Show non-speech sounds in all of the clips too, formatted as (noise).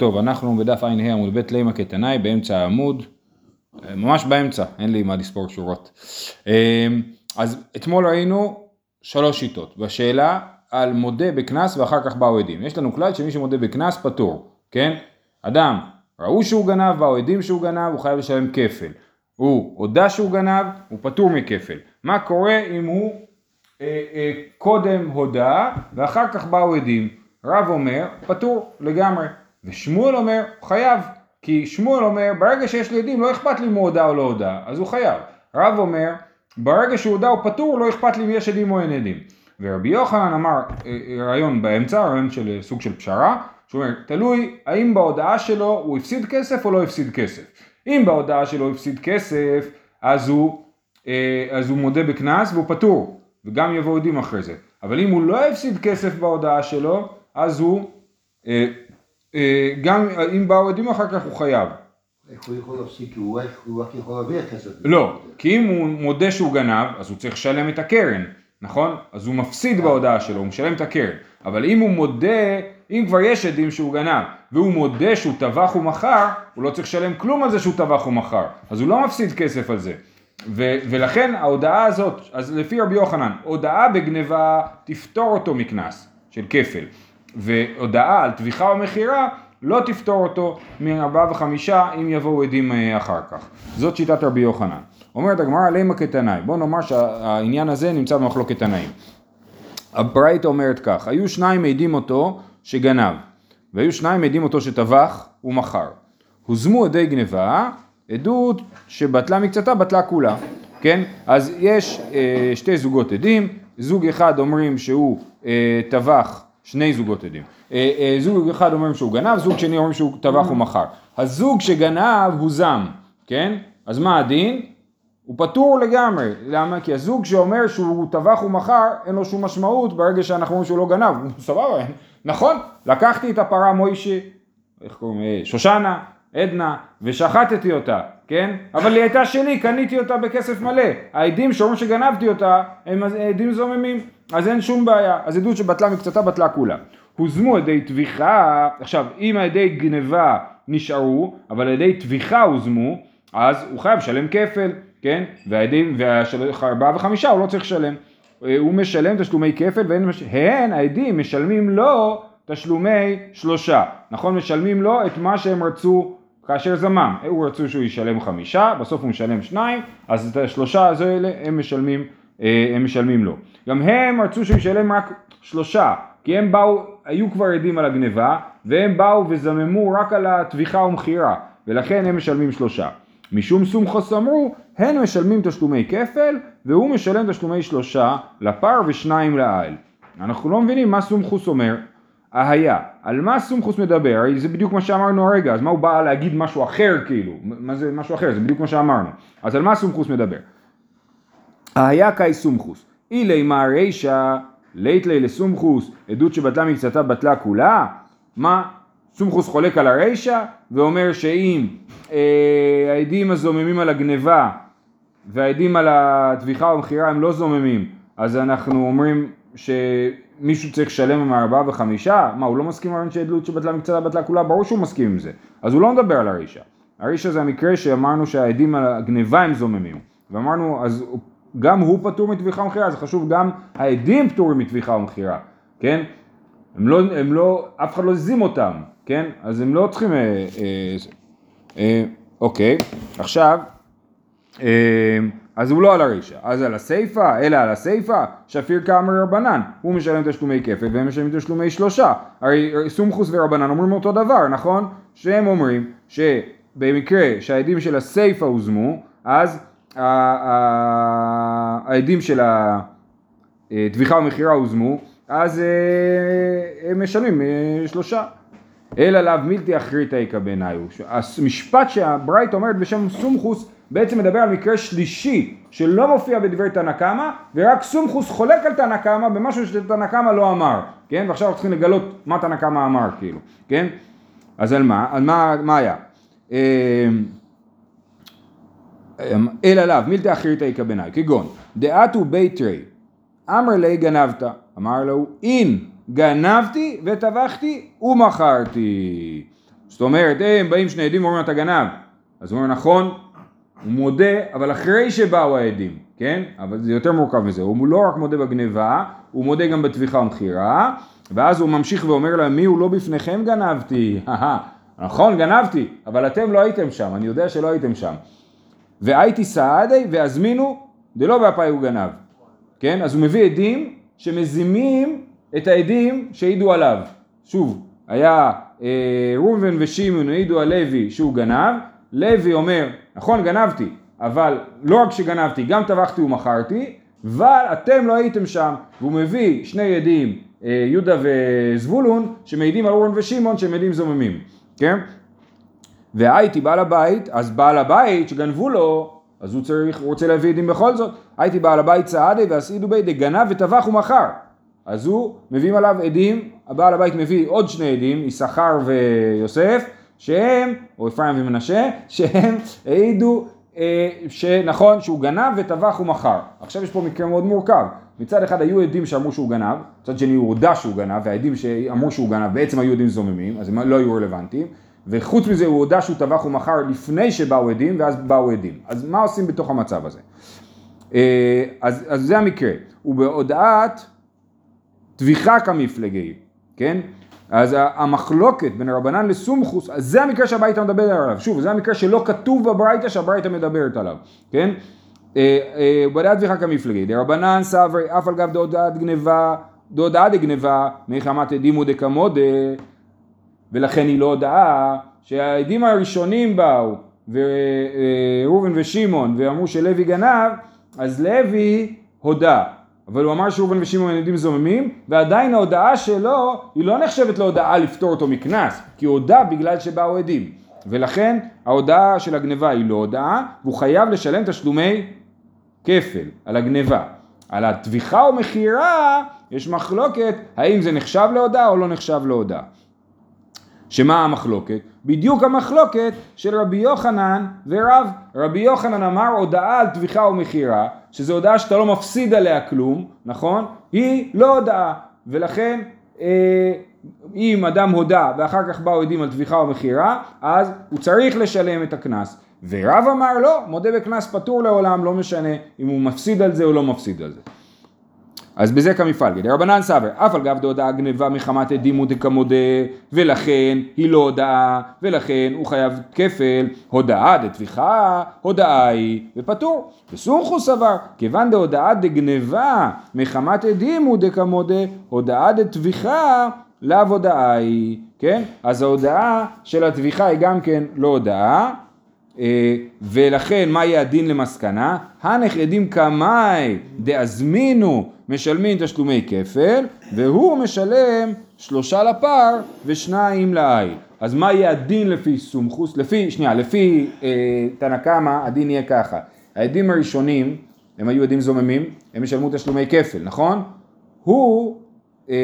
טוב, אנחנו בדף ע"ה עמוד ב' לימה קטנאי באמצע העמוד, אה, ממש באמצע, אין לי מה לספור שורות. אה, אז אתמול ראינו שלוש שיטות, בשאלה על מודה בקנס ואחר כך באו עדים. יש לנו כלל שמי שמודה בקנס פטור, כן? אדם, ראו שהוא גנב, באו עדים שהוא גנב, הוא חייב לשלם כפל. הוא הודה שהוא גנב, הוא פטור מכפל. מה קורה אם הוא אה, אה, קודם הודה ואחר כך באו עדים? רב אומר, פטור לגמרי. ושמואל אומר, חייב. כי שמואל אומר, ברגע שיש לי עדים לא אכפת לי אם הוא הודה או לא הודה, אז הוא חייב. רב אומר, ברגע שהוא הודה הוא פטור, לא אכפת לי אם יש עדים או אין עדים. ורבי יוחנן אמר אה, רעיון באמצע, רעיון של סוג של פשרה, שהוא אומר, תלוי האם בהודעה שלו הוא הפסיד כסף או לא הפסיד כסף. אם בהודעה שלו הוא הפסיד כסף, אז הוא, אז הוא מודה בקנס והוא פטור, וגם יבואו עדים אחרי זה. אבל אם הוא לא הפסיד כסף בהודעה שלו, אז הוא, אה, אה, גם אם באו עדים אחר כך הוא חייב. איך הוא יכול להפסיק? כי הוא רק יכול להרוויח כסף. לא, כי אם הוא מודה שהוא גנב, אז הוא צריך לשלם את הקרן, נכון? אז הוא מפסיד בהודעה שלו, הוא משלם את הקרן. אבל אם הוא מודה, אם כבר יש עדים שהוא גנב, והוא מודה שהוא טבח ומכר, הוא לא צריך לשלם כלום על זה שהוא טבח ומכר. אז הוא לא מפסיד כסף על זה. ו- ולכן ההודעה הזאת, אז לפי רבי יוחנן, הודעה בגניבה תפטור אותו מקנס של כפל. והודעה על טביחה או מכירה לא תפתור אותו מארבעה וחמישה אם יבואו עדים אה, אחר כך. זאת שיטת רבי יוחנן. אומרת הגמרא לימה כתנאי, בוא נאמר שהעניין הזה נמצא במחלוקת תנאים. הברייתא אומרת כך, היו שניים מעידים אותו שגנב, והיו שניים מעידים אותו שטבח ומכר. הוזמו עדי גניבה, עדות שבטלה מקצתה בטלה כולה, כן? אז יש אה, שתי זוגות עדים, זוג אחד אומרים שהוא אה, טבח שני זוגות עדים. אה, אה, זוג אחד אומרים שהוא גנב, זוג שני אומרים שהוא טבח ומכר. הזוג שגנב הוא זם, כן? אז מה הדין? הוא פטור לגמרי. למה? כי הזוג שאומר שהוא טבח ומכר, אין לו שום משמעות ברגע שאנחנו אומרים שהוא לא גנב. (laughs) סבבה, נכון? לקחתי את הפרה מוישה, איך קוראים? אה, שושנה, עדנה, ושחטתי אותה, כן? אבל היא הייתה שלי, קניתי אותה בכסף מלא. העדים שאומרים שגנבתי אותה, הם עדים זוממים. אז אין שום בעיה, אז עדות שבטלה מקצתה בטלה כולה. הוזמו עדי טביחה, עכשיו אם עדי גניבה נשארו, אבל עדי טביחה הוזמו, אז הוא חייב לשלם כפל, כן? והעדים, והארבעה וחמישה הוא לא צריך לשלם. אה, הוא משלם תשלומי כפל והן העדים משלמים לו תשלומי שלושה, נכון? משלמים לו את מה שהם רצו כאשר זמם, הוא רצו שהוא ישלם חמישה, בסוף הוא משלם שניים, אז את השלושה האלה הם משלמים, הם משלמים לו. גם הם רצו שהוא ישלם רק שלושה, כי הם באו, היו כבר עדים על הגניבה, והם באו וזממו רק על הטביחה ומכירה, ולכן הם משלמים שלושה. משום סומכוס אמרו, הן משלמים תשלומי כפל, והוא משלם תשלומי שלושה לפר ושניים לעיל. אנחנו לא מבינים מה סומכוס אומר. היה, על מה סומכוס מדבר? זה בדיוק מה שאמרנו הרגע, אז מה הוא בא להגיד משהו אחר כאילו? מה זה משהו אחר? זה בדיוק מה שאמרנו. אז על מה סומכוס מדבר? היה קאי סומכוס. אילי מה רישא לית לי לסומכוס, עדות שבטלה מקצתה בטלה כולה? מה? סומכוס חולק על הרישא ואומר שאם אה, העדים הזוממים על הגניבה והעדים על הטביחה ומכירה הם לא זוממים אז אנחנו אומרים שמישהו צריך לשלם עם ארבעה וחמישה? מה הוא לא מסכים עם שעדות שבטלה מקצתה בטלה כולה? ברור שהוא מסכים עם זה אז הוא לא מדבר על הרישא הרישא זה המקרה שאמרנו שהעדים על הגניבה הם זוממים ואמרנו אז גם הוא פטור מטביחה ומכירה, זה חשוב, גם העדים פטורים מטביחה ומכירה, כן? הם לא, הם לא, אף אחד לא הזים אותם, כן? אז הם לא צריכים... אה, אה, אה, אוקיי, עכשיו, אה, אז הוא לא על הרישא, אז על הסיפא, אלא על הסיפא, שפיר כאמר רבנן, הוא משלם תשלומי כפל והם משלמים תשלומי שלושה, הרי סומכוס ורבנן אומרים אותו דבר, נכון? שהם אומרים שבמקרה שהעדים של הסיפא הוזמו, אז העדים של הטביחה ומכירה הוזמו, אז אה, הם משלמים אה, שלושה. אלא לאו מילתי אחריתא איכא בעיניו. המשפט שהברייט אומרת בשם סומכוס בעצם מדבר על מקרה שלישי שלא מופיע בדברי תנא קמא ורק סומכוס חולק על תנא קמא במשהו שתנא קמא לא אמר, כן? ועכשיו אנחנו צריכים לגלות מה תנא קמא אמר כאילו, כן? אז על מה? על מה, מה היה? אלא לאו, מילתא אחריתא איכא בנאי, כגון דעתו ביתרי, אמר לי גנבת, אמר לו אין גנבתי וטבחתי ומכרתי. זאת אומרת, הם באים שני עדים ואומרים אתה גנב. אז הוא אומר נכון, הוא מודה, אבל אחרי שבאו העדים, כן? אבל זה יותר מורכב מזה, הוא לא רק מודה בגניבה, הוא מודה גם בטביחה ומכירה, ואז הוא ממשיך ואומר להם, מי הוא לא בפניכם גנבתי? (laughs) נכון, גנבתי, אבל אתם לא הייתם שם, אני יודע שלא הייתם שם. והייתי סעדי והזמינו דלא באפי הוא גנב. כן? אז הוא מביא עדים שמזימים את העדים שהעידו עליו. שוב, היה אה, ראובן ושמעון העידו על לוי שהוא גנב, לוי אומר, נכון גנבתי, אבל לא רק שגנבתי, גם טבחתי ומכרתי, אבל אתם לא הייתם שם, והוא מביא שני עדים, אה, יהודה וזבולון, שמעידים על ראובן ושמעון שהם עדים זוממים, כן? והייתי בעל הבית, אז בעל הבית שגנבו לו, אז הוא צריך, הוא רוצה להביא עדים בכל זאת, הייתי בעל הבית צעדי ועשידו בי דגנב וטבח ומכר. אז הוא, מביאים עליו עדים, הבעל הבית מביא עוד שני עדים, יששכר ויוסף, שהם, או אפרים ומנשה, שהם העידו אה, שנכון שהוא גנב וטבח ומכר. עכשיו יש פה מקרה מאוד מורכב. מצד אחד היו עדים שאמרו שהוא גנב, מצד שני הוא הודה שהוא גנב, והעדים שאמרו שהוא גנב בעצם היו עדים זוממים, אז הם לא היו רלוונטיים. וחוץ מזה הוא הודה שהוא טבח ומכר לפני שבאו עדים ואז באו עדים. אז מה עושים בתוך המצב הזה? אה, אז, אז זה המקרה. ובהודעת טביחה כמפלגי, כן? אז המחלוקת בין רבנן לסומכוס, אז זה המקרה שהברייתא מדבר עליו. שוב, זה המקרה שלא כתוב בברייתא שהברייתא מדברת עליו, כן? אה, אה, ובהודעת טביחה כמפלגי. דרבנן סברי אף על גב דהודעת גניבה, דהודעה דגניבה, מחמת עדימו דקמודה ולכן היא לא הודעה שהעדים הראשונים באו וראובן ושמעון ואמרו שלוי גנב אז לוי הודה. אבל הוא אמר שראובן ושמעון עדים זוממים ועדיין ההודעה שלו היא לא נחשבת להודעה לפטור אותו מקנס כי הוא הודה בגלל שבאו עדים. ולכן ההודעה של הגניבה היא לא הודעה והוא חייב לשלם תשלומי כפל על הגניבה. על הטביחה ומכירה יש מחלוקת האם זה נחשב להודעה או לא נחשב להודעה שמה המחלוקת? בדיוק המחלוקת של רבי יוחנן ורב. רבי יוחנן אמר הודעה על טביחה ומכירה, שזו הודעה שאתה לא מפסיד עליה כלום, נכון? היא לא הודעה, ולכן אה, אם אדם הודה ואחר כך באו עדים על טביחה ומכירה, אז הוא צריך לשלם את הקנס. ורב אמר לא, מודה בקנס פטור לעולם, לא משנה אם הוא מפסיד על זה או לא מפסיד על זה. אז בזה כמפלגי, דרבנן סבר, אף על גב דהודאה גניבה מחמת עדים ודקמודה, ולכן היא לא הודאה, ולכן הוא חייב כפל, הודאה דטביחה, הודאה היא, ופטור. וסומכו סבר, כיוון דהודאה דגניבה מחמת עדים ודקמודה, הודאה דטביחה, לאו הודאה היא, כן? אז ההודאה של הטביחה היא גם כן לא הודאה. אה, ולכן מה יהיה הדין למסקנה? הנך עדים קמאי דאזמינו משלמים תשלומי כפל והוא משלם שלושה לפר ושניים לעיל. אז מה יהיה הדין לפי סומכוס? לפי, שנייה, לפי אה, תנא קמא הדין יהיה ככה. העדים הראשונים הם היו עדים זוממים, הם ישלמו תשלומי כפל, נכון? הוא, אה,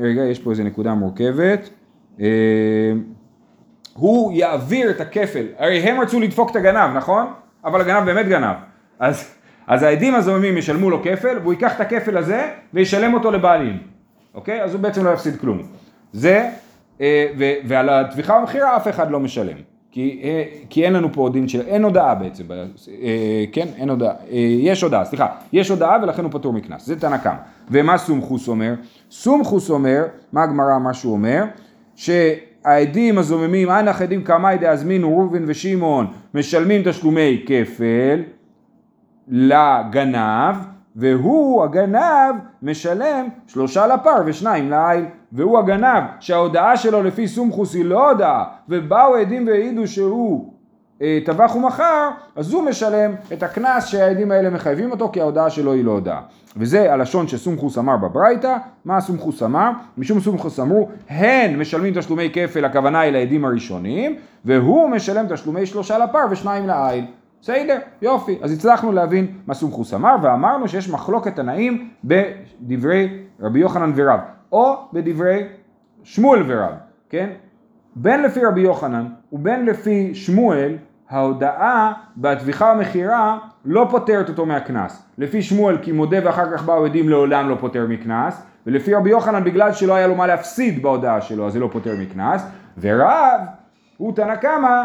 רגע יש פה איזה נקודה מורכבת. אה, הוא יעביר את הכפל, הרי הם רצו לדפוק את הגנב, נכון? אבל הגנב באמת גנב. אז, אז העדים הזוממים ישלמו לו כפל, והוא ייקח את הכפל הזה וישלם אותו לבעלים, אוקיי? אז הוא בעצם לא יפסיד כלום. זה, אה, ו, ועל הטביחה ומכירה אף אחד לא משלם. כי, אה, כי אין לנו פה דין של, אין הודעה בעצם, אה, כן, אין הודעה, יש הודעה, סליחה, יש הודעה ולכן הוא פטור מקנס, זה תנא קמא. ומה סומכוס אומר? סומכוס אומר, מה הגמרא, מה שהוא אומר? ש... העדים הזוממים, אנח עדים קמאי דאזמינו ראובן ושמעון משלמים תשלומי כפל לגנב והוא הגנב משלם שלושה לפר ושניים לעיל. והוא הגנב שההודעה שלו לפי סומכוס היא לא הודעה ובאו עדים והעידו שהוא טבח ומכר, אז הוא משלם את הקנס שהעדים האלה מחייבים אותו, כי ההודעה שלו היא לא הודעה. וזה הלשון שסומכוס אמר בברייתא, מה סומכוס אמר? משום סומכוס אמרו, הן משלמים תשלומי כפל, הכוונה היא לעדים הראשונים, והוא משלם תשלומי שלושה לפר ושניים לעין. בסדר, יופי. אז הצלחנו להבין מה סומכוס אמר, ואמרנו שיש מחלוקת תנאים בדברי רבי יוחנן ורב, או בדברי שמואל ורב, כן? בין לפי רבי יוחנן ובין לפי שמואל, ההודעה בטביחה ומכירה לא פוטרת אותו מהקנס. לפי שמואל כי מודה ואחר כך באו עדים לעולם לא פוטר מקנס, ולפי רבי יוחנן בגלל שלא היה לו מה להפסיד בהודעה שלו אז זה לא פוטר מקנס, ורב הוא תנא קמא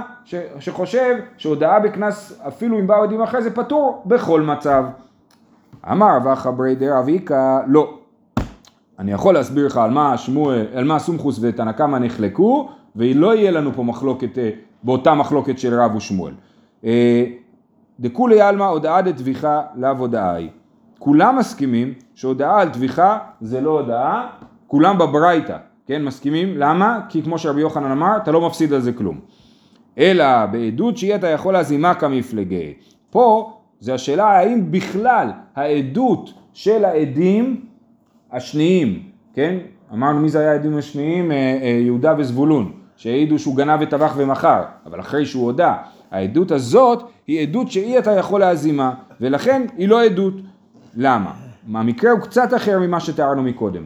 שחושב שהודאה בקנס אפילו אם באו עדים אחרי זה פטור בכל מצב. אמר וחברי דרב איכא לא. אני יכול להסביר לך על מה שמואל, על מה סומכוס ותנא קמא נחלקו, ולא יהיה לנו פה מחלוקת, אה, באותה מחלוקת של רב ושמואל. אה, דכולי עלמא הודאה דטביחה לאו הודאה היא. כולם מסכימים שהודאה על טביחה זה לא הודאה, כולם בברייתא, כן, מסכימים? למה? כי כמו שרבי יוחנן אמר, אתה לא מפסיד על זה כלום. אלא בעדות שהיא אתה יכול להזימה כמפלגי. פה זה השאלה האם בכלל העדות של העדים השניים, כן? אמרנו מי זה היה העדים השניים? אה, אה, יהודה וזבולון, שהעידו שהוא גנב וטבח ומכר, אבל אחרי שהוא הודה. העדות הזאת היא עדות שאי אתה יכול להזימה, ולכן היא לא עדות. למה? המקרה הוא קצת אחר ממה שתיארנו מקודם.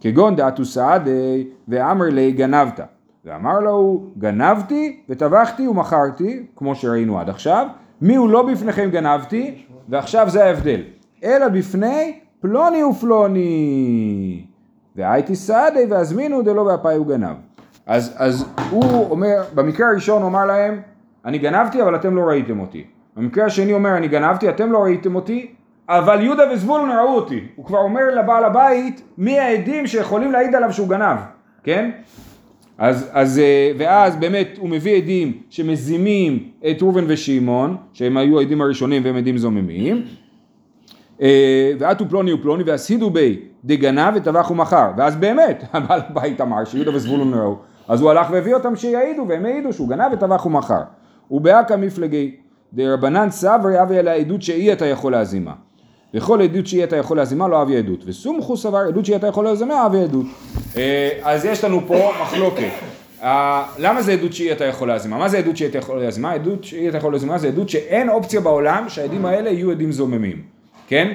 כגון דעתו סעדי ואמר לי גנבת. ואמר לו גנבתי וטבחתי ומכרתי, כמו שראינו עד עכשיו, מי הוא לא בפניכם גנבתי, ועכשיו זה ההבדל. אלא בפני פלוני ופלוני. והייתי סעדי והזמינו דלא באפי הוא גנב. אז, אז הוא אומר, במקרה הראשון הוא אמר להם, אני גנבתי אבל אתם לא ראיתם אותי. במקרה השני אומר, אני גנבתי, אתם לא ראיתם אותי, אבל יהודה וזבולון ראו אותי. הוא כבר אומר לבעל הבית, מי העדים שיכולים להעיד עליו שהוא גנב, כן? אז, אז, אה, ואז באמת הוא מביא עדים שמזימים את ראובן ושמעון, שהם היו העדים הראשונים והם עדים זוממים, אה, ועטו פלוני ופלוני והסידו בי דגנב וטבח ומכר, ואז באמת (laughs) הבעל הבית אמר שיהודה וזבולון ראו, אז הוא הלך והביא אותם שיעידו והם העידו שהוא גנב וטבח ומכר. ובאקא מפלגי דרבנן סברי אבי על העדות שאי אתה יכול להזימה. וכל עדות שאי אתה יכול להזימה לא אבי עדות. וסומכו סבר עדות שאי אתה יכול להזימה אבי עדות. אה, אז יש לנו פה מחלוקת. אה, למה זה עדות שאי אתה יכול להזימה? מה זה עדות שאי אתה יכול להזימה? עדות שאי אתה יכול להזימה זה עדות שאין אופציה בעולם שהעדים האלה יהיו עדים זוממים. כן?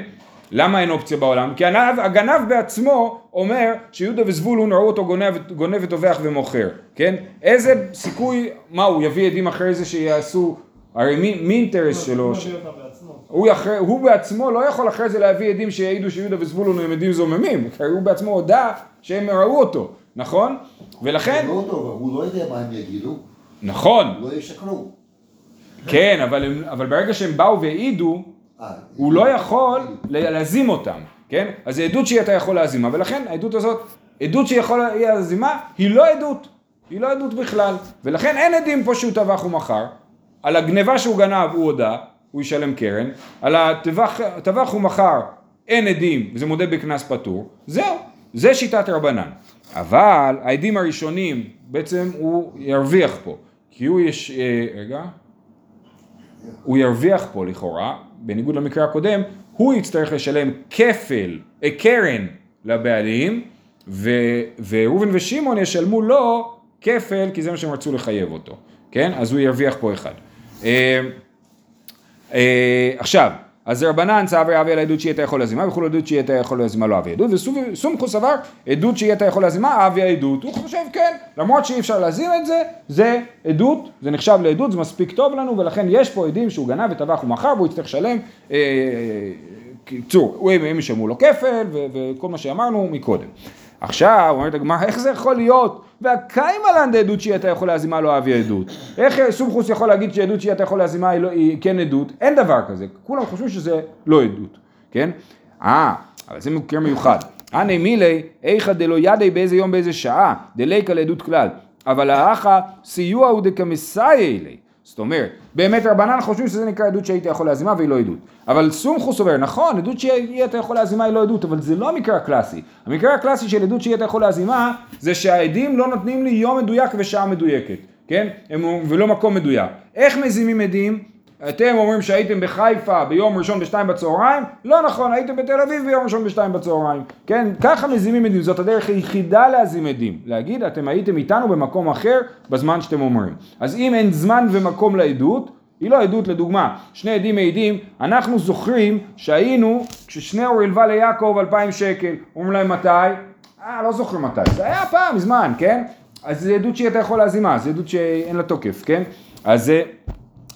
למה אין אופציה בעולם? כי הגנב, הגנב בעצמו אומר שיהודה וזבולון ראו אותו גונב, גונב וטובח ומוכר, כן? איזה סיכוי, מה הוא יביא עדים אחרי זה שיעשו, הרי מי, מי אינטרס שלו? ש... הוא, אחרי, הוא בעצמו לא יכול אחרי זה להביא עדים שיעידו שיהודה וזבולון הם עדים זוממים, כי הוא בעצמו הודה שהם ראו אותו, נכון? ולכן, לא אותו, אבל הוא לא יודע מה הם יגידו, נכון, לא ישקרו. כן, אבל, הם, אבל ברגע שהם באו והעידו, הוא לא יכול להזים אותם, כן? אז זה עדות שהיא אתה יכול להזימה, ולכן העדות הזאת, עדות שיכול להזימה, היא לא עדות, היא לא עדות בכלל, ולכן אין עדים פה שהוא טבח ומכר, על הגניבה שהוא גנב הוא הודה, הוא ישלם קרן, על הטבח ומכר אין עדים, וזה מודה בקנס פטור, זהו, זה שיטת רבנן. אבל העדים הראשונים, בעצם הוא ירוויח פה, כי הוא יש... אה, רגע. הוא ירוויח פה לכאורה, בניגוד למקרה הקודם, הוא יצטרך לשלם כפל, אה, קרן לבעלים, ו, וראובן ושמעון ישלמו לו כפל, כי זה מה שהם רצו לחייב אותו, כן? אז הוא ירוויח פה אחד. אה, אה, עכשיו, אז רבנן סבר אבי על העדות שהיא הייתה יכול להזימה, וכולי עדות שהיא הייתה יכול להזימה לא אבי עדות, וסומכו סבר עדות שהיא הייתה יכול להזימה אבי העדות, הוא חושב כן, למרות שאי אפשר להזים את זה, זה עדות, זה נחשב לעדות, זה מספיק טוב לנו, ולכן יש פה עדים שהוא גנב וטבח ומכר, והוא יצטרך לשלם, אה, קיצור, הם, הם ישלמו לו כפל, וכל מה שאמרנו מקודם. עכשיו, אומרת הגמרא, איך זה יכול להיות? והקיימא לן דעדות שהיא אתה יכול להזימה לא אבי עדות. איך סומכוס יכול להגיד שעדות שהיא אתה יכול להזימה היא, לא, היא כן עדות? אין דבר כזה. כולם חושבים שזה לא עדות, כן? אה, אבל זה מקרה מיוחד. הנה מילי, איכא דלא ידי באיזה יום באיזה שעה, דליקא לעדות כלל. אבל האחא סיוע הוא דקמסאי אלי. זאת אומרת, באמת רבנן חושבים שזה נקרא עדות שהייתי יכול להזימה והיא לא עדות. אבל סומכוס אומר, נכון, עדות שהיא אתה יכול להזימה היא לא עדות, אבל זה לא המקרה הקלאסי. המקרה הקלאסי של עדות שהיא אתה יכול להזימה, זה שהעדים לא נותנים לי יום מדויק ושעה מדויקת, כן? ולא מקום מדויק. איך מזימים עדים? אתם אומרים שהייתם בחיפה ביום ראשון בשתיים בצהריים? לא נכון, הייתם בתל אביב ביום ראשון בשתיים בצהריים. כן, ככה מזימים עדים, זאת הדרך היחידה להזים עדים. להגיד, אתם הייתם איתנו במקום אחר בזמן שאתם אומרים. אז אם אין זמן ומקום לעדות, היא לא עדות לדוגמה, שני עדים מעידים, אנחנו זוכרים שהיינו, כששניאור הלווה ליעקב אלפיים שקל, אומרים להם מתי? אה, לא זוכרים מתי, זה היה פעם, מזמן, כן? אז זה עדות שאתה יכול להזימה, זה עדות שאין לה תוקף, כן? אז זה...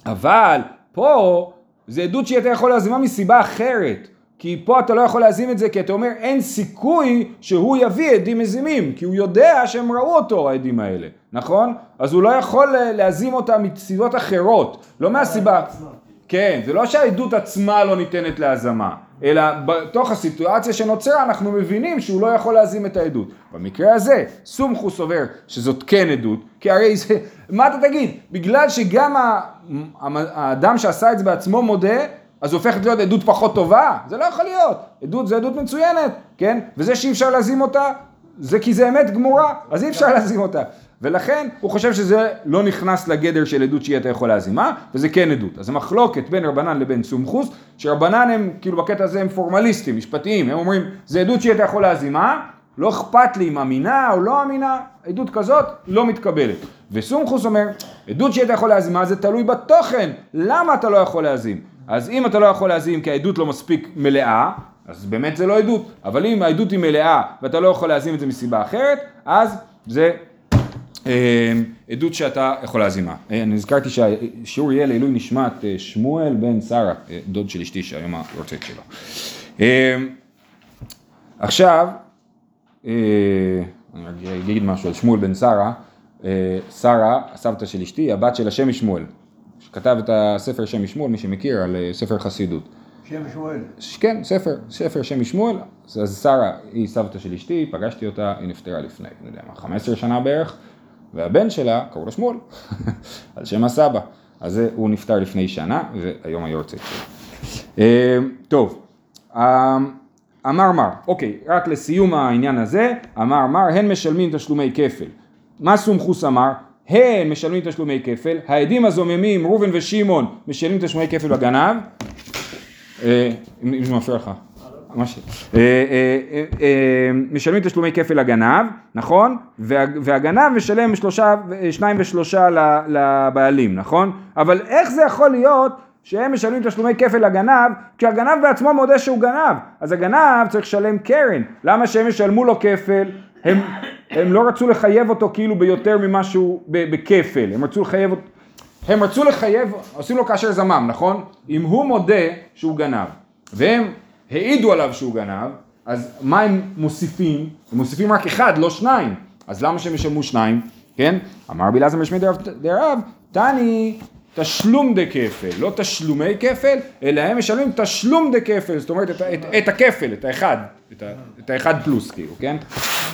אבל פה זה עדות שאתה יכול להזימה מסיבה אחרת, כי פה אתה לא יכול להזים את זה, כי אתה אומר אין סיכוי שהוא יביא עדים מזימים, כי הוא יודע שהם ראו אותו העדים האלה, נכון? אז הוא לא יכול להזים אותם מסיבות אחרות, לא מהסיבה... כן, זה לא שהעדות עצמה לא ניתנת להזמה, אלא בתוך הסיטואציה שנוצרה אנחנו מבינים שהוא לא יכול להזים את העדות. במקרה הזה, סומכו סובר שזאת כן עדות, כי הרי זה, מה אתה תגיד? בגלל שגם האדם שעשה את זה בעצמו מודה, אז הופכת להיות עדות פחות טובה? זה לא יכול להיות. עדות זה עדות מצוינת, כן? וזה שאי אפשר להזים אותה, זה כי זה אמת גמורה, אז אי אפשר להזים אותה. ולכן הוא חושב שזה לא נכנס לגדר של עדות שהיא אתה יכול להזימה, וזה כן עדות. אז זה מחלוקת בין רבנן לבין סומכוס, שרבנן הם, כאילו בקטע הזה הם פורמליסטים, משפטיים, הם אומרים, זה עדות שהיא אתה יכול להזימה, לא אכפת לי אם אמינה או לא אמינה, עדות כזאת לא מתקבלת. וסומכוס אומר, עדות שהיא אתה יכול להזימה זה תלוי בתוכן, למה אתה לא יכול להזים? אז אם אתה לא יכול להזים כי העדות לא מספיק מלאה, אז באמת זה לא עדות, אבל אם העדות היא מלאה ואתה לא יכול להזים את זה מסיבה אחרת, אז זה אה, עדות שאתה יכול להזימה. אה, אני הזכרתי שהשיעור יהיה לעילוי נשמת אה, שמואל בן שרה, דוד של אשתי שהיום הרוצאת שלו. עכשיו, אני אגיד משהו על שמואל בן שרה, שרה, הסבתא של אשתי, הבת של השם שמואל, שכתב את הספר שם שמואל, מי שמכיר, על ספר חסידות. שם שמואל. כן, ספר, ספר שם שמואל, אז שרה היא סבתא של אשתי, פגשתי אותה, היא נפטרה לפני, אני יודע מה, 15 שנה בערך. והבן שלה קראו לו שמואל, (laughs) על שם הסבא. אז הוא נפטר לפני שנה, והיום היורצייט שלו. אה, טוב, אה, אמר מר, אוקיי, רק לסיום העניין הזה, אמר מר, הן משלמים תשלומי כפל. מה סומכוס אמר? הן משלמים תשלומי כפל, העדים הזוממים ראובן ושמעון משלמים תשלומי כפל בגנב, אה, אם זה מפריע לך. אה, אה, אה, משלמים תשלומי כפל לגנב, נכון? והגנב משלם שלושה, שניים ושלושה לבעלים, נכון? אבל איך זה יכול להיות שהם משלמים תשלומי כפל לגנב, כשהגנב בעצמו מודה שהוא גנב, אז הגנב צריך לשלם קרן, למה שהם ישלמו לו כפל? הם, הם לא רצו לחייב אותו כאילו ביותר ממשהו בכפל, הם רצו לחייב אותו, הם רצו לחייב, עושים לו כאשר זמם, נכון? אם הוא מודה שהוא גנב, והם העידו עליו שהוא גנב, אז מה הם מוסיפים? הם מוסיפים רק אחד, לא שניים. אז למה שהם ישלמו שניים? כן? אמר רבי אלעזר משמי דרב, תני תשלום דה כפל, לא תשלומי כפל, אלא הם משלמים תשלום דה כפל, זאת אומרת את, את, את הכפל, את האחד, את, ה, את האחד פלוס כאילו, כן?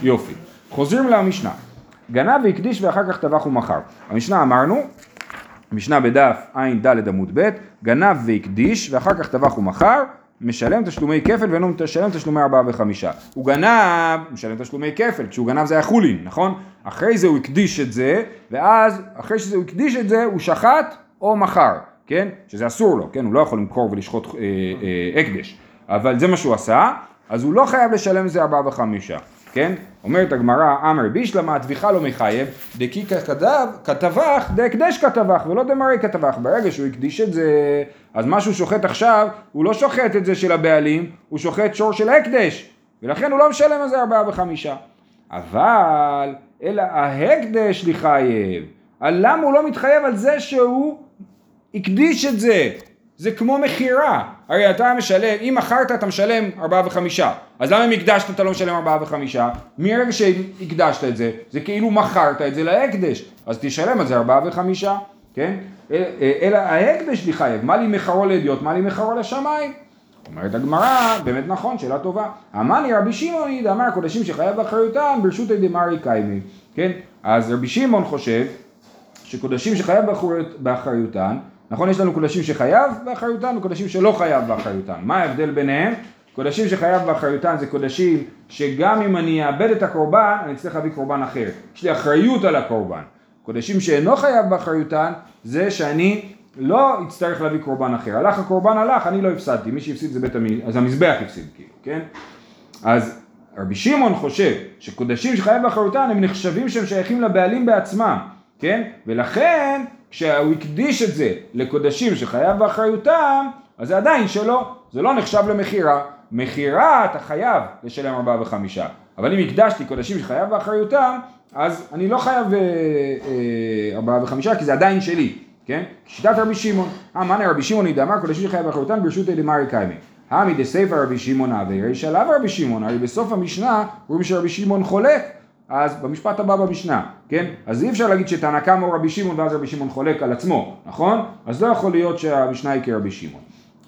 יופי. חוזרים למשנה. גנב והקדיש ואחר כך טבח ומכר. המשנה אמרנו, משנה בדף ע"ד עמוד ב', גנב והקדיש ואחר כך טבח ומכר, משלם תשלומי כפל ואינו משלם תשלומי ארבעה וחמישה. הוא גנב, משלם תשלומי כפל, כשהוא גנב זה היה חולין, נכון? אחרי זה הוא הקדיש את זה, ואז אחרי שהוא הקדיש את זה הוא שחט או מכר, כן? שזה אסור לו, כן? הוא לא יכול למכור ולשחוט אה, אה, הקדש, אבל זה מה שהוא עשה, אז הוא לא חייב לשלם את זה ארבעה וחמישה. כן? אומרת הגמרא, אמר בישלמה, הטביחה לא מחייב, דקי כתב, כתבך, דהקדש כתבך, ולא דמרי כתבך. ברגע שהוא הקדיש את זה, אז מה שהוא שוחט עכשיו, הוא לא שוחט את זה של הבעלים, הוא שוחט שור של הקדש, ולכן הוא לא משלם על זה ארבעה וחמישה. אבל, אלא ההקדש לחייב. למה הוא לא מתחייב על זה שהוא הקדיש את זה? זה כמו מכירה, הרי אתה משלם, אם מכרת אתה משלם ארבעה וחמישה, אז למה אם הקדשת אתה לא משלם ארבעה וחמישה? מרגע שהקדשת את זה, זה כאילו מכרת את זה להקדש, אז תשלם על זה ארבעה וחמישה, כן? אלא ההקדש לי חייב, מה לי מכרו לאדיוט, מה לי מכרו לשמיים? אומרת הגמרא, באמת נכון, שאלה טובה. אמר לי רבי שמעון, אמר קודשים שחייב באחריותם ברשות דמרי קיימי, כן? אז רבי שמעון חושב שקודשים שחייב באחריותן נכון, יש לנו קודשים שחייב באחריותן וקודשים שלא חייב באחריותן. מה ההבדל ביניהם? קודשים שחייב באחריותן זה קודשים שגם אם אני אאבד את הקורבן, אני אצטרך להביא קורבן אחר. יש לי אחריות על הקורבן. קודשים שאינו חייב באחריותן, זה שאני לא אצטרך להביא קורבן אחר. הלך הקורבן הלך, אני לא הפסדתי. מי שהפסיד זה בית המ... אז המזבח הפסיד, כאילו, כן? אז רבי שמעון חושב שקודשים שחייב באחריותן הם נחשבים שהם שייכים לבעלים בעצמם, כן? ולכן כשהוא הקדיש את זה לקודשים שחייב באחריותם, אז זה עדיין שלו, זה לא נחשב למכירה. מכירה אתה חייב לשלם ארבעה וחמישה, אבל אם הקדשתי קודשים שחייב באחריותם, אז אני לא חייב אה, אה, ארבעה וחמישה, כי זה עדיין שלי, כן? שיטת רבי שמעון, אה, מה רבי שמעון ידע, אמר קודשים שחייב באחריותם ברשות דמרי קיימי. המי דסייפא רבי שמעון אבי רישא לאו רבי שמעון, הרי בסוף המשנה רואים שרבי שמעון חולק, אז במשפט הבא במשנה, כן? אז אי אפשר להגיד שתנא קמא הוא רבי שמעון ואז רבי שמעון חולק על עצמו, נכון? אז לא יכול להיות שהמשנה היא כרבי שמעון.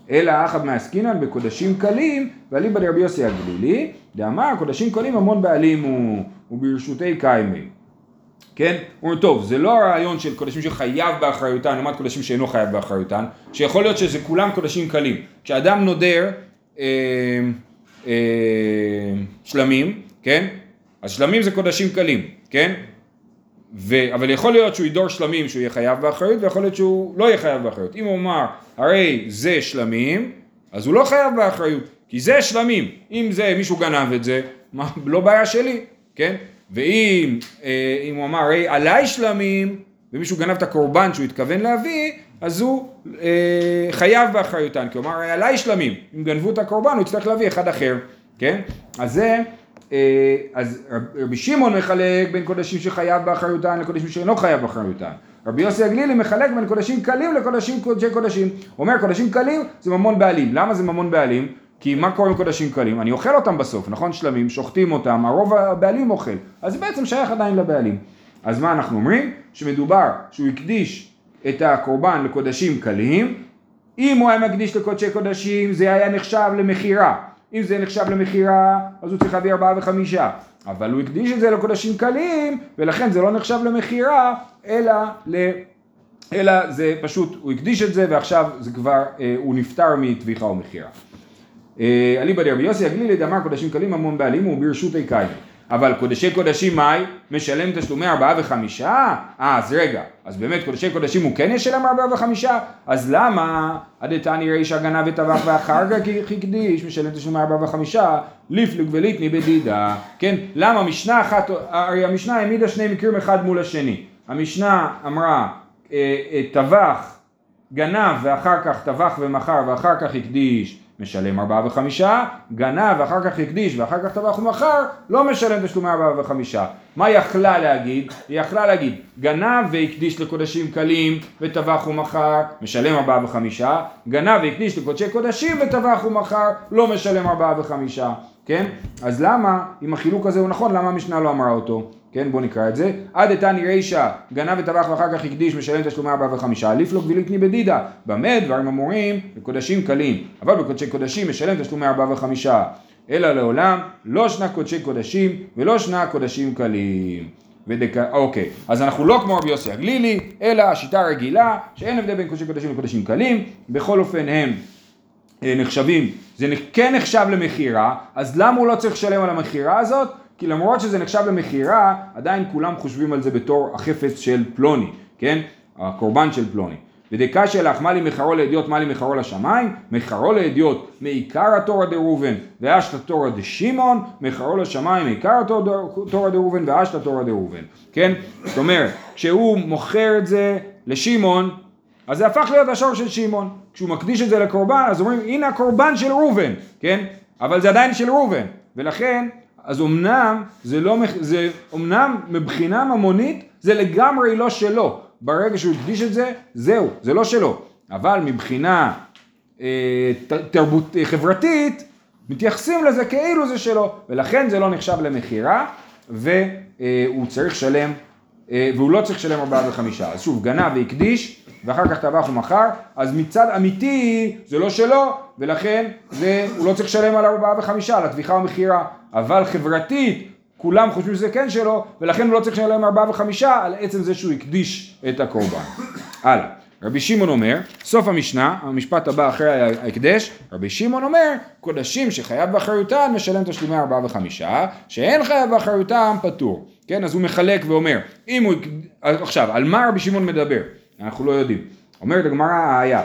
אלא אחת מעסקינן בקודשים קלים, ואליבא דרבי יוסי הגלילי, דאמר קודשים קלים המון בעלים הוא, וברשותי קיימי. כן? אומרים, טוב, זה לא הרעיון של קודשים שחייב באחריותן, לעומת קודשים שאינו חייב באחריותן, שיכול להיות שזה כולם קודשים קלים. כשאדם נודר אה, אה, שלמים, כן? אז שלמים זה קודשים קלים, כן? ו... אבל יכול להיות שהוא ידור שלמים שהוא יהיה חייב באחריות, ויכול להיות שהוא לא יהיה חייב באחריות. אם הוא אמר, הרי זה שלמים, אז הוא לא חייב באחריות, כי זה שלמים. אם זה, מישהו גנב את זה, מה, לא בעיה שלי, כן? ואם אה, הוא אמר, הרי עליי שלמים, ומישהו גנב את הקורבן שהוא התכוון להביא, אז הוא אה, חייב באחריותן, כי הוא אמר, הרי עליי שלמים. אם גנבו את הקורבן, הוא יצטרך להביא אחד אחר, כן? אז זה... אה, אז רבי שמעון מחלק בין קודשים שחייב באחריותן לקודשים שאינו חייב באחריותן. רבי יוסי הגלילי מחלק בין קודשים קלים לקודשים קודשי קודשים. הוא אומר קודשים קלים זה ממון בעלים. למה זה ממון בעלים? כי מה קורה עם קודשים קלים? אני אוכל אותם בסוף, נכון? שלמים, שוחטים אותם, הרוב הבעלים אוכל. אז זה בעצם שייך עדיין לבעלים. אז מה אנחנו אומרים? שמדובר שהוא הקדיש את הקורבן לקודשים קלים, אם הוא היה מקדיש לקודשי קודשים זה היה נחשב למכירה. אם זה נחשב למכירה, אז הוא צריך להביא ארבעה וחמישה. אבל הוא הקדיש את זה לקודשים קלים, ולכן זה לא נחשב למכירה, אלא ל... אלא זה פשוט, הוא הקדיש את זה ועכשיו זה כבר, אה, הוא נפטר מטביחה או מכירה. אה, אליבא דרבי יוסי הגלילי דאמר קודשים קלים המון בעלים הוא ברשותי קיימי. אבל קודשי קודשים מאי? משלם תשלומי ארבעה וחמישה? אה, אז רגע, אז באמת קודשי קודשים הוא כן ישלם ארבעה וחמישה? אז למה עדתני רישא גנב וטבח ואחר כך הקדיש משלם תשלומי ארבעה וחמישה? ליפלוג וליטני בדידה, כן? למה משנה אחת, הרי המשנה העמידה שני מקרים אחד מול השני. המשנה אמרה אה, אה, טבח, גנב ואחר כך טבח ומכר ואחר כך הקדיש משלם ארבעה וחמישה, גנב ואחר כך הקדיש ואחר כך טבח ומכר, לא משלם תשלומי ארבעה וחמישה. מה יכלה להגיד? היא יכלה להגיד, גנב והקדיש לקודשים קלים וטבח ומכר, משלם ארבעה וחמישה, גנב והקדיש לקודשי קודשים וטבח ומכר, לא משלם ארבעה וחמישה, כן? אז למה, אם החילוק הזה הוא נכון, למה המשנה לא אמרה אותו? כן, בואו נקרא את זה. עד איתני רישא, גנב וטבח ואחר כך הקדיש, משלם תשלומי ארבעה וחמישה, ליפלוק וליטני בדידה. במה דברים אמורים? בקודשים קלים. אבל בקודשי קודשים משלם תשלומי ארבעה וחמישה. אלא לעולם, לא שנה קודשי קודשים ולא שנה קודשים קלים. ודק... אוקיי, אז אנחנו לא כמו רבי יוסי הגלילי, אלא השיטה הרגילה, שאין הבדל בין קודשי קודשים לקודשים קלים, בכל אופן הם אה, נחשבים, זה כן נחשב למכירה, אז למה הוא לא צריך לשלם על המכירה הזאת? כי למרות שזה נחשב למכירה, עדיין כולם חושבים על זה בתור החפץ של פלוני, כן? הקורבן של פלוני. ודקה שלך, מה לי מחרו לאדיוט, מה לי מחרו לשמיים? מחרו לאדיוט, מעיקר התורא דראובן, ואשתא תורא דשמעון, מחרו לשמיים, מעיקר התורא דראובן, ואשתא תורא דראובן, כן? זאת אומרת, כשהוא מוכר את זה לשמעון, אז זה הפך להיות השור של שמעון. כשהוא מקדיש את זה לקורבן, אז אומרים, הנה הקורבן של ראובן, כן? אבל זה עדיין של ראובן, ולכן אז אמנם זה לא, זה אמנם מבחינה ממונית זה לגמרי לא שלו, ברגע שהוא הקדיש את זה, זהו, זה לא שלו, אבל מבחינה אה, תרבות אה, חברתית, מתייחסים לזה כאילו זה שלו, ולכן זה לא נחשב למכירה, והוא אה, צריך לשלם, והוא לא צריך לשלם ארבעה וחמישה, אז שוב, גנב והקדיש, ואחר כך טבח ומכר, אז מצד אמיתי זה לא שלו, ולכן זה, הוא לא צריך לשלם על ארבעה וחמישה, על הטביחה ומכירה, אבל חברתית כולם חושבים שזה כן שלו, ולכן הוא לא צריך לשלם ארבעה וחמישה על עצם זה שהוא הקדיש את הקורבן. הלאה. רבי שמעון אומר, סוף המשנה, המשפט הבא אחרי ההקדש, רבי שמעון אומר, קודשים שחייב באחריותם משלם תשלומי ארבעה וחמישה, שאין חייב באחריותם פטור. כן, אז הוא מחלק ואומר, אם הוא, עכשיו, על מה רבי שמעון מדבר? אנחנו לא יודעים. אומרת הגמרא, היה,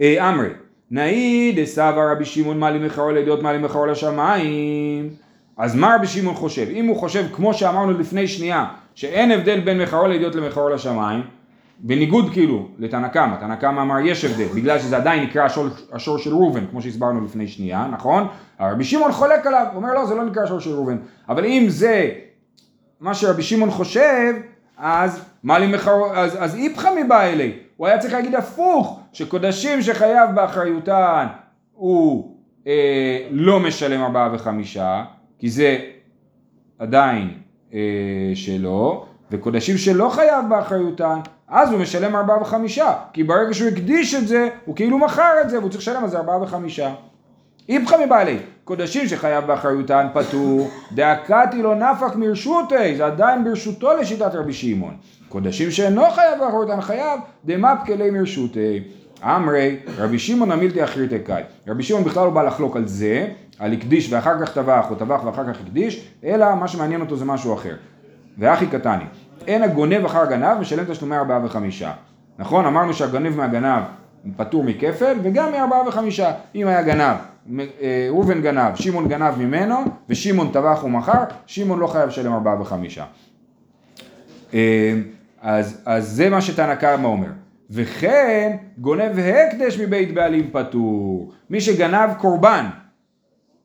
אמרי, אה, נאי דסבא רבי שמעון מה לי מחרו לידיעות מה לי מחרו לשמיים אז מה רבי שמעון חושב? אם הוא חושב כמו שאמרנו לפני שנייה שאין הבדל בין מחרו לידיעות למחרו לשמיים בניגוד כאילו לתנא קמא, תנא קמא אמר יש הבדל בגלל שזה עדיין נקרא השור, השור של ראובן כמו שהסברנו לפני שנייה נכון? רבי שמעון חולק עליו, הוא אומר לא זה לא נקרא השור של ראובן אבל אם זה מה שרבי שמעון חושב אז מה לי מחרו, אז, אז איפכא מבא אלי הוא היה צריך להגיד הפוך שקודשים שחייב באחריותן הוא אה, לא משלם ארבעה וחמישה, כי זה עדיין אה, שלו, וקודשים שלא חייב באחריותן, אז הוא משלם ארבעה וחמישה, כי ברגע שהוא הקדיש את זה, הוא כאילו מכר את זה, והוא צריך לשלם על זה ארבעה וחמישה. איפכא מבעלי, קודשים שחייב באחריותן פטור, (laughs) דאקתי לא נפק מרשותי, זה עדיין ברשותו לשיטת רבי שמעון. קודשים שאינו חייב באחריותן חייב, דמפקא ליה מרשותי. אמרי, רבי שמעון המילתי אחריתי קאי. רבי שמעון בכלל לא בא לחלוק על זה, על הקדיש ואחר כך טבח, או טבח ואחר כך הקדיש, אלא מה שמעניין אותו זה משהו אחר. ואחי קטני, אין הגונב אחר הגנב משלם תשלומי ארבעה וחמישה. נכון? אמרנו שהגונב מהגנב פטור מכפל וגם מארבעה וחמישה. אם היה גנב, אה, ראובן גנב, שמעון גנב ממנו ושמעון טבח ומכר, שמעון לא חייב לשלם ארבעה וחמישה. אה, אז, אז זה מה שתנא קמא אומר. וכן גונב הקדש מבית בעלים פטור. מי שגנב קורבן,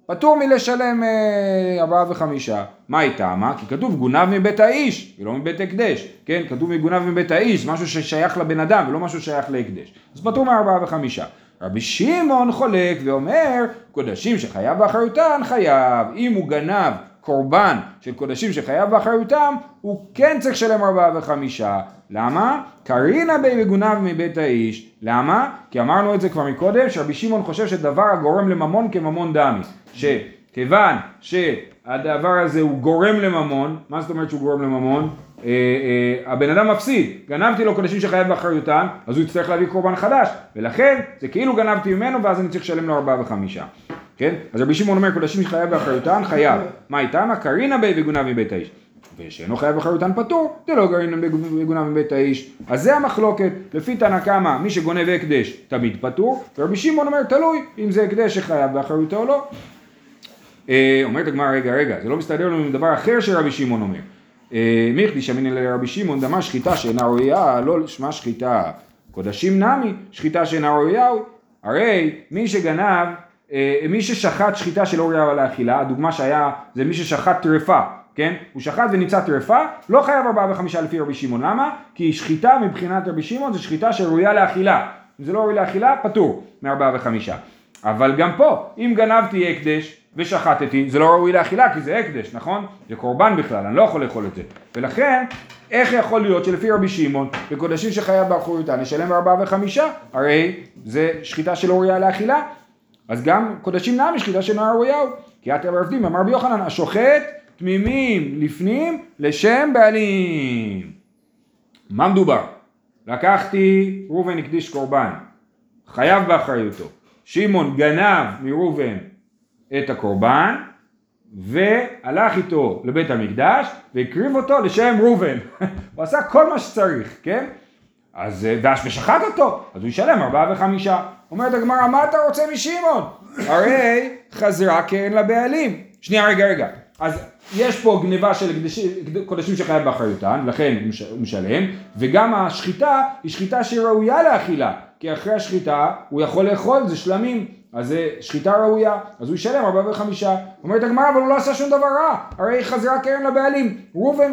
פטור מלשלם אה, ארבעה וחמישה. מה היא טעמה? כי כתוב גונב מבית האיש, ולא מבית הקדש. כן, כתוב מגונב מבית האיש, משהו ששייך לבן אדם ולא משהו ששייך להקדש. אז פטור מארבעה וחמישה. רבי שמעון חולק ואומר, קודשים שחייב באחריותן חייב. אם הוא גנב קורבן של קודשים שחייב באחריותם, הוא כן צריך לשלם ארבעה וחמישה. למה? קרינה בי מגונב מבית האיש. למה? כי אמרנו את זה כבר מקודם, שרבי שמעון חושב שדבר הגורם לממון כממון דמי. שכיוון שהדבר הזה הוא גורם לממון, מה זאת אומרת שהוא גורם לממון? אה, אה, הבן אדם מפסיד, גנבתי לו קודשים שחייב באחריותן, אז הוא יצטרך להביא קורבן חדש, ולכן זה כאילו גנבתי ממנו ואז אני צריך לשלם לו ארבעה וחמישה. כן? אז רבי שמעון אומר קודשים שחייב באחריותן חייב. מה איתם? קרינה בי וגונב מבית האיש. ושאינו חייב באחריותן פטור, זה לא גרעין וגונב מבית האיש. אז זה המחלוקת, לפי תנא קמא, מי שגונב הקדש תמיד פטור, ורבי שמעון אומר תלוי אם זה הקדש שחייב באחריותו או לא. אה, אומרת הגמרא רגע רגע, זה לא מסתדר לנו עם דבר אחר שרבי שמעון אומר. אה, מיכדי שמין אלה רבי שמעון דמה שחיטה שאינה ראויה, לא שמה שחיטה. קודשים נמי, שחיטה שאינה ראויה, הרי מי שגנב מי ששחט שחיטה שלא ראויה לאכילה, הדוגמה שהיה זה מי ששחט טרפה, כן? הוא שחט וניצה טרפה, לא חייב ארבעה וחמישה לפי רבי שמעון, למה? כי שחיטה מבחינת רבי שמעון זה שחיטה שראויה לאכילה, אם זה לא ראוי לאכילה, פטור מארבעה וחמישה. אבל גם פה, אם גנבתי הקדש ושחטתי, זה לא ראוי לאכילה כי זה הקדש, נכון? זה קורבן בכלל, אני לא יכול לאכול את זה. ולכן, איך יכול להיות שלפי רבי שמעון, בקודשים שחייב באחוריותן, נשלם ארבעה וחמישה? הרי זה שחיטה שלא ראויה לאכילה, אז גם קודשים נמי שחיטה של נער ראויהו. כי את עבדים, אמר רבי יוחנן, השוחט תמימים לפנים לשם בעלים. מה מדובר? לקחתי, ראובן הקדיש קורבן, חייב באחריותו. שמעון גנב מראובן את הקורבן, והלך איתו לבית המקדש, והקריב אותו לשם ראובן. (laughs) הוא עשה כל מה שצריך, כן? אז, ושחט אותו, אז הוא ישלם ארבעה וחמישה. אומרת הגמרא, מה אתה רוצה משמעון? (laughs) הרי חזרה קרן לבעלים. שנייה, רגע, רגע. אז יש פה גניבה של קודשים שחייב באחריותן, לכן הוא משלם, וגם השחיטה היא שחיטה שראויה לאכילה, כי אחרי השחיטה הוא יכול לאכול, זה שלמים, אז זה שחיטה ראויה, אז הוא ישלם ארבעה וחמישה. אומרת הגמרא, אבל הוא לא עשה שום דבר רע, הרי חזרה קרן לבעלים. ראובן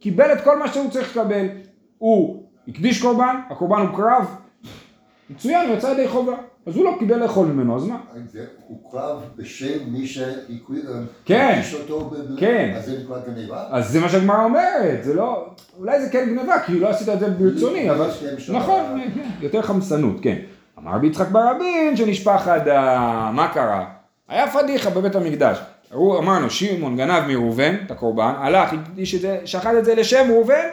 קיבל את כל מה שהוא צריך לקבל. הוא הקדיש קורבן, הקורבן הוא קרב, מצוין, הוא יצא ידי חובה. אז הוא לא קיבל לאכול ממנו, אז מה? הוקרב בשם מי שהקריב כן, אותו, כן. אז זה נקרא גניבה? אז זה מה שהגמרא אומרת, זה לא, אולי זה כן גניבה, כי לא עשית את זה ברצוני, אבל, נכון, כן, יותר חמסנות, כן. אמר ביצחק ברבין שנשפך הדם, מה קרה? היה פדיחה בבית המקדש. אמרנו, שמעון גנב מראובן את הקורבן, הלך, שחט את זה לשם ראובן,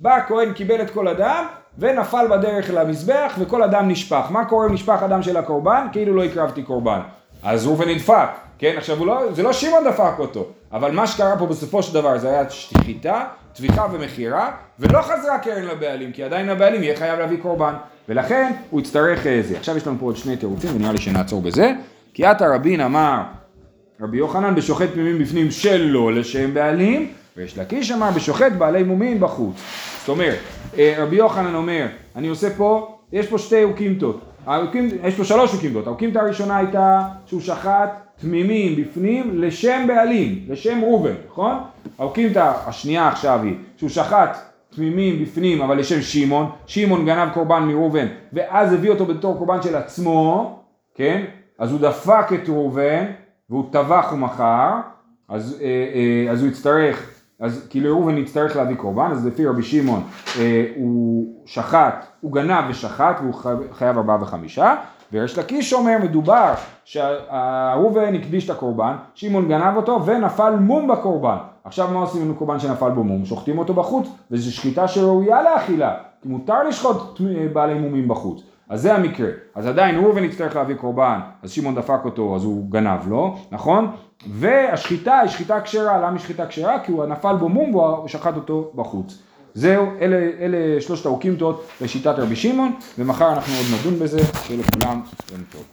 בא הכהן, קיבל את כל הדם, ונפל בדרך למזבח וכל הדם נשפך. מה קורה אם נשפך הדם של הקורבן? כאילו לא הקרבתי קורבן. אז ראובן נדפק, כן? עכשיו לא, זה לא שמעון דפק אותו, אבל מה שקרה פה בסופו של דבר זה היה שחיטה, טביחה ומכירה, ולא חזרה קרן לבעלים, כי עדיין הבעלים יהיה חייב להביא קורבן, ולכן הוא יצטרך אה, זה. עכשיו יש לנו פה עוד שני תירוצים ונראה לי שנעצור בזה. כי עתה רבין אמר, רבי יוחנן בשוחט פנימים בפנים שלא לשם בעלים, ויש לקיש אמר בשוחט בעלי מומין בחוץ. זאת אומרת, אה, רבי יוחנן אומר, אני עושה פה, יש פה שתי אוקימתות, יש פה שלוש אוקימתות, האוקימתה הראשונה הייתה שהוא שחט תמימים בפנים לשם בעלים, לשם ראובן, נכון? האוקימתה השנייה עכשיו היא שהוא שחט תמימים בפנים אבל לשם שמעון, שמעון גנב קורבן מראובן ואז הביא אותו בתור קורבן של עצמו, כן? אז הוא דפק את ראובן, והוא טבח ומכר, אז, אה, אה, אז הוא יצטרך, אז כי לראובן יצטרך להביא קורבן, אז לפי רבי שמעון אה, הוא שחט, הוא גנב ושחט והוא חי- חייב ארבעה וחמישה, וריש לקיש אומר מדובר שהראובן הקדיש את הקורבן, שמעון גנב אותו ונפל מום בקורבן. עכשיו מה עושים עם קורבן שנפל בו מום? שוחטים אותו בחוץ, וזו שחיטה שראויה לאכילה, כי מותר לשחוט אה, בעלי מומים בחוץ. אז זה המקרה. אז עדיין ראובן יצטרך להביא קורבן, אז שמעון דפק אותו, אז הוא גנב לו, נכון? והשחיטה היא שחיטה כשרה, למה היא שחיטה כשרה? כי הוא נפל בו מום והוא שחט אותו בחוץ. זהו, אלה, אלה שלושת האוקימתות לשיטת רבי שמעון, ומחר אנחנו עוד נדון בזה, שיהיה לכולם יום טוב.